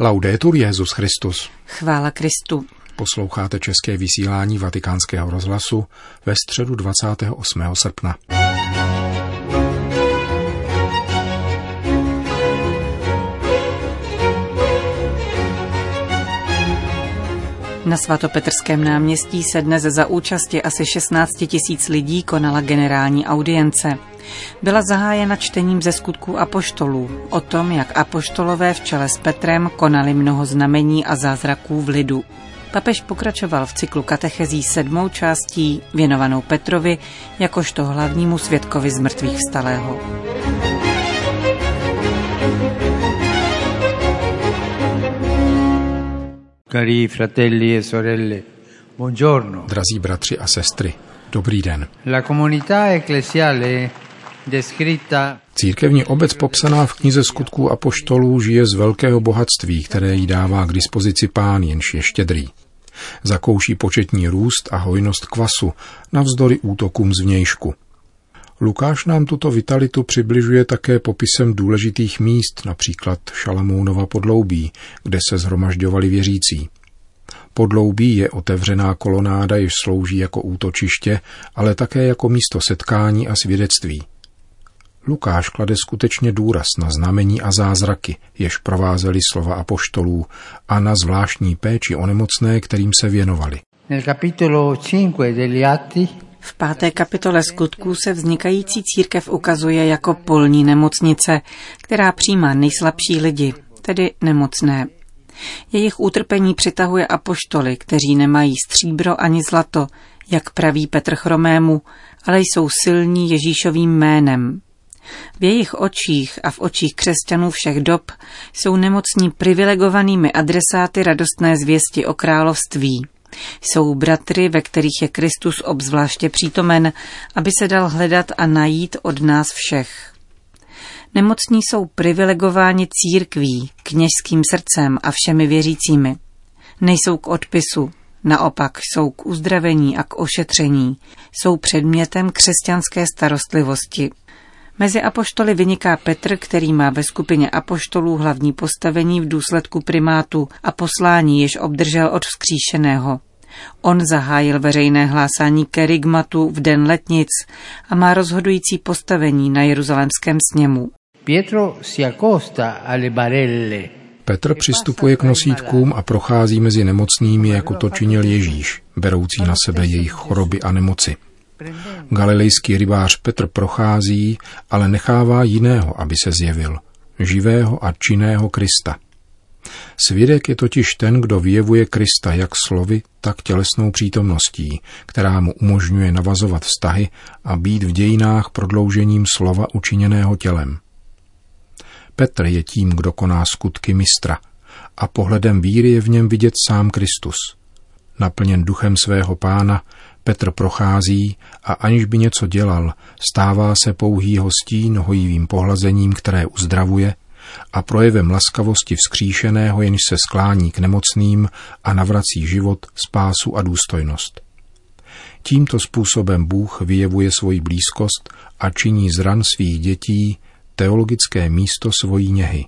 Laudetur Jezus Christus. Chvála Kristu. Posloucháte české vysílání Vatikánského rozhlasu ve středu 28. srpna. Na svatopetrském náměstí se dnes za účasti asi 16 tisíc lidí konala generální audience. Byla zahájena čtením ze skutků apoštolů o tom, jak apoštolové v čele s Petrem konali mnoho znamení a zázraků v lidu. Papež pokračoval v cyklu katechezí sedmou částí věnovanou Petrovi jakožto hlavnímu svědkovi z mrtvých vstalého. Cari fratelli e sorelle, buongiorno. Drazí bratři a sestry, dobrý den. La comunità ecclesiale descritta Církevní obec popsaná v knize skutků a poštolů žije z velkého bohatství, které jí dává k dispozici pán, jenž je štědrý. Zakouší početní růst a hojnost kvasu, navzdory útokům zvnějšku. Lukáš nám tuto vitalitu přibližuje také popisem důležitých míst, například Šalamounova podloubí, kde se zhromažďovali věřící. Podloubí je otevřená kolonáda, jež slouží jako útočiště, ale také jako místo setkání a svědectví. Lukáš klade skutečně důraz na znamení a zázraky, jež provázely slova apoštolů a na zvláštní péči o nemocné, kterým se věnovali. nel capitolo 5 degli Atti V páté kapitole skutků se vznikající církev ukazuje jako polní nemocnice, která přijímá nejslabší lidi, tedy nemocné. Jejich utrpení přitahuje apoštoly, kteří nemají stříbro ani zlato, jak praví Petr Chromému, ale jsou silní Ježíšovým jménem. V jejich očích a v očích křesťanů všech dob jsou nemocní privilegovanými adresáty radostné zvěsti o království. Jsou bratry, ve kterých je Kristus obzvláště přítomen, aby se dal hledat a najít od nás všech. Nemocní jsou privilegováni církví, kněžským srdcem a všemi věřícími. Nejsou k odpisu, naopak jsou k uzdravení a k ošetření. Jsou předmětem křesťanské starostlivosti. Mezi apoštoly vyniká Petr, který má ve skupině apoštolů hlavní postavení v důsledku primátu a poslání, jež obdržel od vzkříšeného. On zahájil veřejné hlásání kerygmatu v den letnic a má rozhodující postavení na jeruzalémském sněmu. Pietro si accosta alle barelle Petr přistupuje k nosítkům a prochází mezi nemocnými, jako to činil Ježíš, beroucí na sebe jejich choroby a nemoci. Galilejský rybář Petr prochází, ale nechává jiného, aby se zjevil, živého a činného Krista. Svědek je totiž ten, kdo vyjevuje Krista jak slovy, tak tělesnou přítomností, která mu umožňuje navazovat vztahy a být v dějinách prodloužením slova učiněného tělem. Petr je tím, kdo koná skutky mistra a pohledem víry je v něm vidět sám Kristus. Naplněn duchem svého pána, Petr prochází a aniž by něco dělal, stává se pouhý hostí hojivým pohlazením, které uzdravuje a projevem laskavosti vzkříšeného, jenž se sklání k nemocným a navrací život, spásu a důstojnost. Tímto způsobem Bůh vyjevuje svoji blízkost a činí z ran svých dětí teologické místo svojí něhy.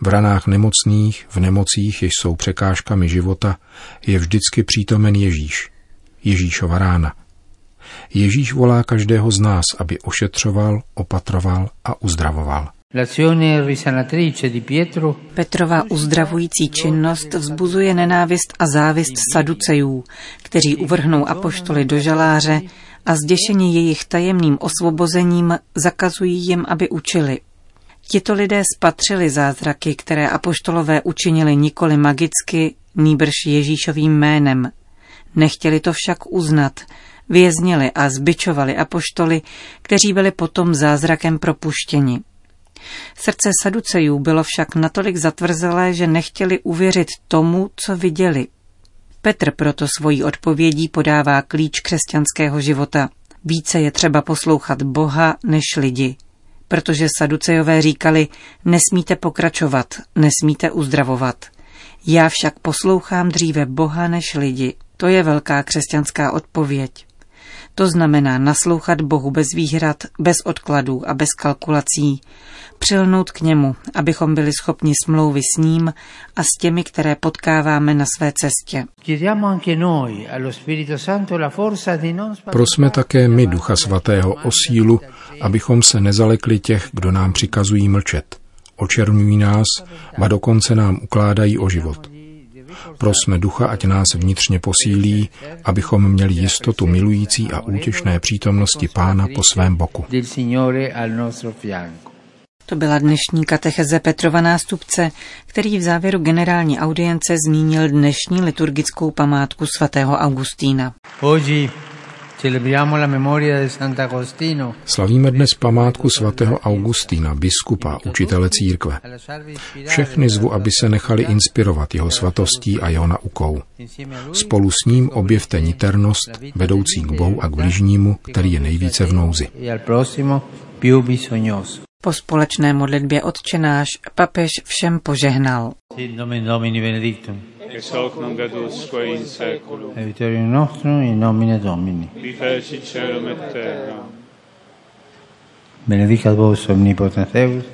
V ranách nemocných, v nemocích, jež jsou překážkami života, je vždycky přítomen Ježíš, Ježíšova rána. Ježíš volá každého z nás, aby ošetřoval, opatroval a uzdravoval. L'azione risanatrice di Pietro Petrova uzdravující činnost vzbuzuje nenávist a závist saducejů, kteří uvrhnou apoštoly do žaláře a zděšení jejich tajemným osvobozením zakazují jim, aby učili. Tito lidé spatřili zázraky, které apoštolové učinili nikoli magicky, nýbrž Ježíšovým jménem. Nechtěli to však uznat, věznili a zbičovali apoštoly, kteří byli potom zázrakem propuštěni. Srdce saducejů bylo však natolik zatvrzelé, že nechtěli uvěřit tomu, co viděli. Petr proto svojí odpovědí podává klíč křesťanského života. Více je třeba poslouchat Boha než lidi. Protože saducejové říkali, nesmíte pokračovat, nesmíte uzdravovat. Já však poslouchám dříve Boha než lidi. To je velká křesťanská odpověď. To znamená naslouchat Bohu bez výhrad, bez odkladů a bez kalkulací, přilnout k němu, abychom byli schopni smlouvy s ním a s těmi, které potkáváme na své cestě. Prosme také my Ducha Svatého o sílu, abychom se nezalekli těch, kdo nám přikazují mlčet. Očernují nás, a dokonce nám ukládají o život. Prosme ducha, ať nás vnitřně posílí, abychom měli jistotu milující a útěšné přítomnosti Pána po svém boku. To byla dnešní katecheze Petrova nástupce, který v závěru generální audience zmínil dnešní liturgickou památku svatého Augustína. Slavíme dnes památku svatého Augustína, biskupa, učitele církve. Všechny zvu, aby se nechali inspirovat jeho svatostí a jeho naukou. Spolu s ním objevte niternost, vedoucí k Bohu a k bližnímu, který je nejvíce v nouzi. Po společné modlitbě odčenáš papež všem požehnal. Sit Domini benedictum. Ex hoc nunc et usque in seculum. Aiuterium nostrum in nomine Domini. Qui feci celum et terra. Benedicat vos omnipotens Deus,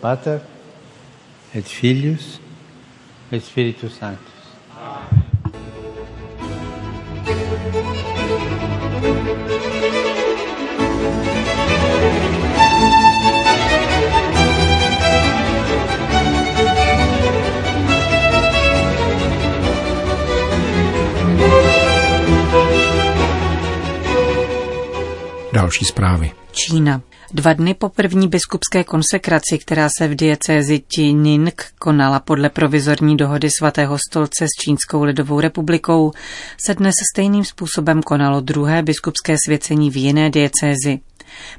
Pater et Filius et Spiritus Sanctus. Další zprávy. Čína. Dva dny po první biskupské konsekraci, která se v diecézi Tining konala podle provizorní dohody svatého stolce s Čínskou lidovou republikou, se dnes stejným způsobem konalo druhé biskupské svěcení v jiné diecézi.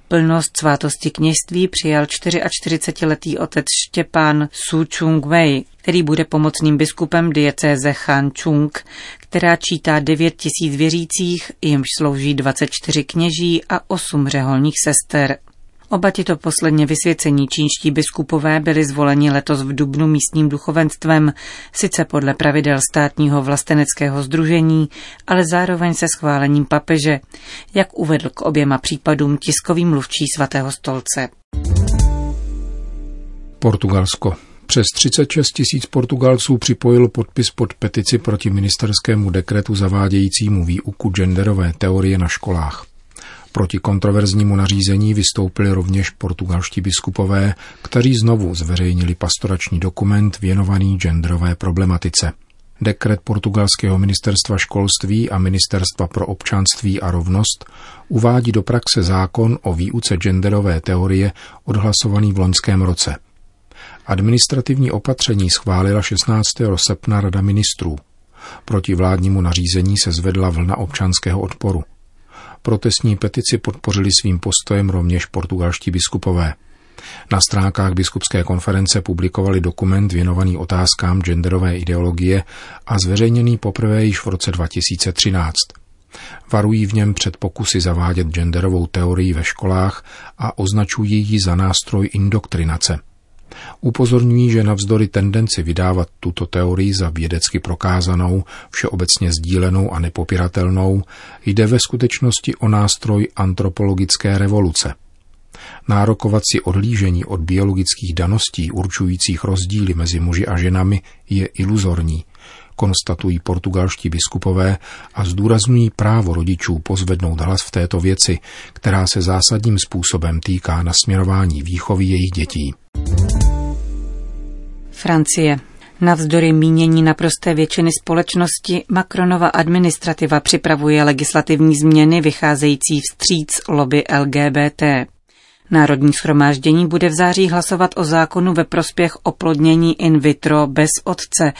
Plnost svátosti kněžství přijal 44-letý otec Štěpán Su Chung Wei, který bude pomocným biskupem diecéze Han Chung, která čítá 9 tisíc věřících, jimž slouží 24 kněží a 8 řeholních sester. Oba tito posledně vysvěcení čínští biskupové byli zvoleni letos v Dubnu místním duchovenstvem, sice podle pravidel státního vlasteneckého združení, ale zároveň se schválením papeže, jak uvedl k oběma případům tiskový mluvčí svatého stolce. Portugalsko. Přes 36 tisíc Portugalců připojilo podpis pod petici proti ministerskému dekretu zavádějícímu výuku genderové teorie na školách. Proti kontroverznímu nařízení vystoupili rovněž portugalští biskupové, kteří znovu zveřejnili pastorační dokument věnovaný genderové problematice. Dekret portugalského ministerstva školství a ministerstva pro občanství a rovnost uvádí do praxe zákon o výuce genderové teorie odhlasovaný v loňském roce. Administrativní opatření schválila 16. srpna Rada ministrů. Proti vládnímu nařízení se zvedla vlna občanského odporu. Protestní petici podpořili svým postojem rovněž portugalští biskupové. Na stránkách biskupské konference publikovali dokument věnovaný otázkám genderové ideologie a zveřejněný poprvé již v roce 2013. Varují v něm před pokusy zavádět genderovou teorii ve školách a označují ji za nástroj indoktrinace. Upozorňují, že navzdory tendenci vydávat tuto teorii za vědecky prokázanou, všeobecně sdílenou a nepopiratelnou, jde ve skutečnosti o nástroj antropologické revoluce. Nárokovat si odlížení od biologických daností určujících rozdíly mezi muži a ženami je iluzorní, konstatují portugalští biskupové a zdůrazňují právo rodičů pozvednout hlas v této věci, která se zásadním způsobem týká nasměrování výchovy jejich dětí. Francie. Navzdory mínění naprosté většiny společnosti Macronova administrativa připravuje legislativní změny vycházející vstříc lobby LGBT. Národní schromáždění bude v září hlasovat o zákonu ve prospěch oplodnění in vitro bez otce,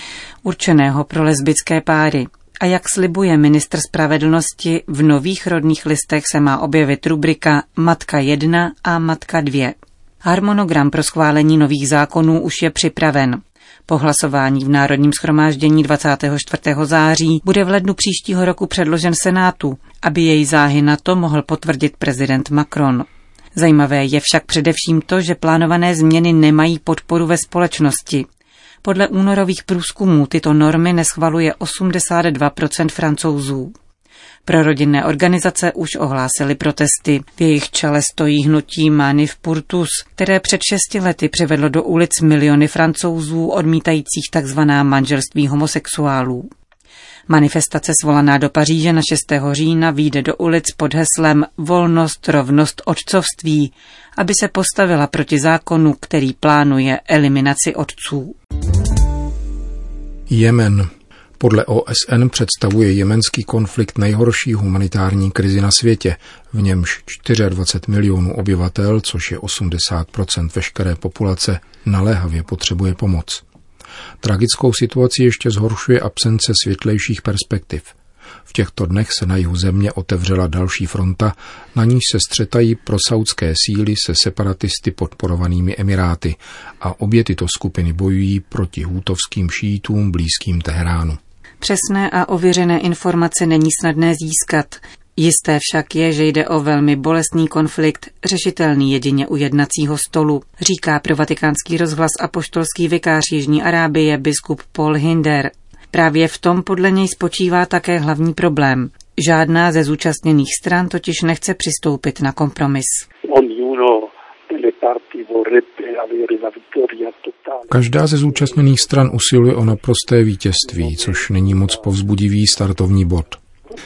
určeného pro lesbické páry. A jak slibuje ministr spravedlnosti, v nových rodných listech se má objevit rubrika Matka 1 a Matka 2. Harmonogram pro schválení nových zákonů už je připraven. Po hlasování v Národním schromáždění 24. září bude v lednu příštího roku předložen Senátu, aby jej záhy na to mohl potvrdit prezident Macron. Zajímavé je však především to, že plánované změny nemají podporu ve společnosti. Podle únorových průzkumů tyto normy neschvaluje 82% francouzů. Pro rodinné organizace už ohlásily protesty. V jejich čele stojí hnutí Mani v Purtus, které před šesti lety přivedlo do ulic miliony francouzů odmítajících tzv. manželství homosexuálů. Manifestace svolaná do Paříže na 6. října výjde do ulic pod heslem Volnost, rovnost, otcovství, aby se postavila proti zákonu, který plánuje eliminaci otců. Jemen. Podle OSN představuje jemenský konflikt nejhorší humanitární krizi na světě, v němž 24 milionů obyvatel, což je 80% veškeré populace, naléhavě potřebuje pomoc. Tragickou situaci ještě zhoršuje absence světlejších perspektiv. V těchto dnech se na jihu země otevřela další fronta, na níž se střetají prosaudské síly se separatisty podporovanými Emiráty a obě tyto skupiny bojují proti hůtovským šítům blízkým Teheránu. Přesné a ověřené informace není snadné získat. Jisté však je, že jde o velmi bolestný konflikt, řešitelný jedině u jednacího stolu, říká pro vatikánský rozhlas a poštolský vikář Jižní Arábie biskup Paul Hinder. Právě v tom podle něj spočívá také hlavní problém. Žádná ze zúčastněných stran totiž nechce přistoupit na kompromis. Každá ze zúčastněných stran usiluje o naprosté vítězství, což není moc povzbudivý startovní bod.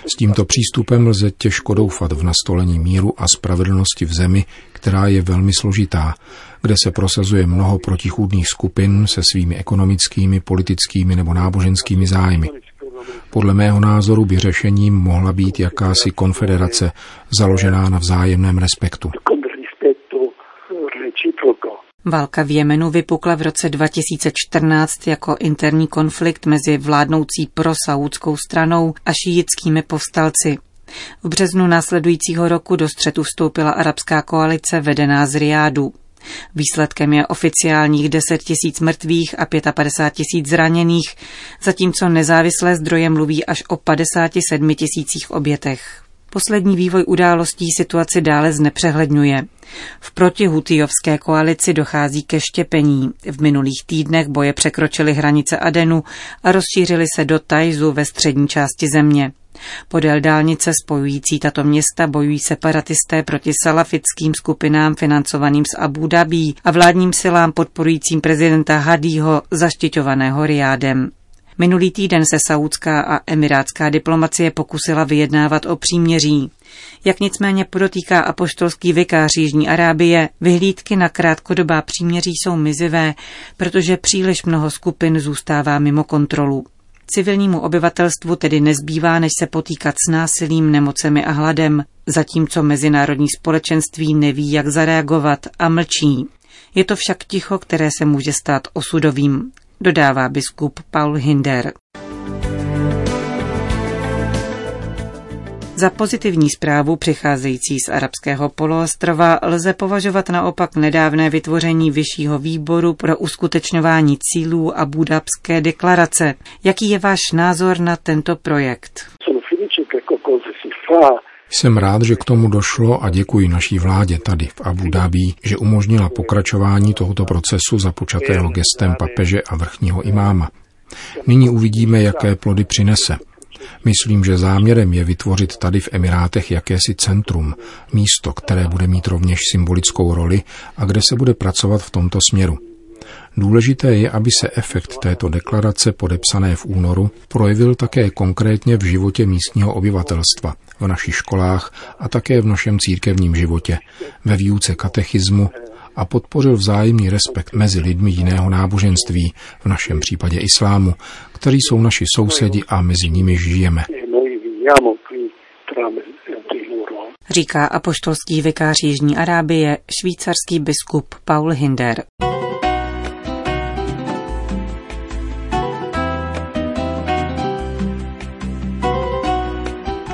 S tímto přístupem lze těžko doufat v nastolení míru a spravedlnosti v zemi, která je velmi složitá, kde se prosazuje mnoho protichůdných skupin se svými ekonomickými, politickými nebo náboženskými zájmy. Podle mého názoru by řešením mohla být jakási konfederace založená na vzájemném respektu. Válka v Jemenu vypukla v roce 2014 jako interní konflikt mezi vládnoucí prosaudskou stranou a šíjickými povstalci. V březnu následujícího roku do střetu vstoupila arabská koalice vedená z Riádu. Výsledkem je oficiálních 10 tisíc mrtvých a 55 tisíc zraněných, zatímco nezávislé zdroje mluví až o 57 tisících obětech. Poslední vývoj událostí situaci dále znepřehledňuje. V protihutijovské koalici dochází ke štěpení. V minulých týdnech boje překročily hranice Adenu a rozšířily se do Tajzu ve střední části země. Podél dálnice spojující tato města bojují separatisté proti salafickým skupinám financovaným z Abu Dhabi a vládním silám podporujícím prezidenta Hadího zaštiťovaného Riádem. Minulý týden se saudská a emirátská diplomacie pokusila vyjednávat o příměří. Jak nicméně podotýká apoštolský vikář Jižní Arábie, vyhlídky na krátkodobá příměří jsou mizivé, protože příliš mnoho skupin zůstává mimo kontrolu. Civilnímu obyvatelstvu tedy nezbývá, než se potýkat s násilím, nemocemi a hladem, zatímco mezinárodní společenství neví, jak zareagovat a mlčí. Je to však ticho, které se může stát osudovým dodává biskup Paul Hinder. Za pozitivní zprávu přicházející z arabského poloostrova lze považovat naopak nedávné vytvoření Vyššího výboru pro uskutečňování cílů a budapské deklarace. Jaký je váš názor na tento projekt? Jsem rád, že k tomu došlo a děkuji naší vládě tady v Abu Dhabi, že umožnila pokračování tohoto procesu započatého gestem papeže a vrchního imáma. Nyní uvidíme, jaké plody přinese. Myslím, že záměrem je vytvořit tady v Emirátech jakési centrum, místo, které bude mít rovněž symbolickou roli a kde se bude pracovat v tomto směru. Důležité je, aby se efekt této deklarace podepsané v únoru projevil také konkrétně v životě místního obyvatelstva, v našich školách a také v našem církevním životě, ve výuce katechismu a podpořil vzájemný respekt mezi lidmi jiného náboženství, v našem případě islámu, který jsou naši sousedi a mezi nimi žijeme. Říká apoštolský vikář Jižní Arábie, švýcarský biskup Paul Hinder.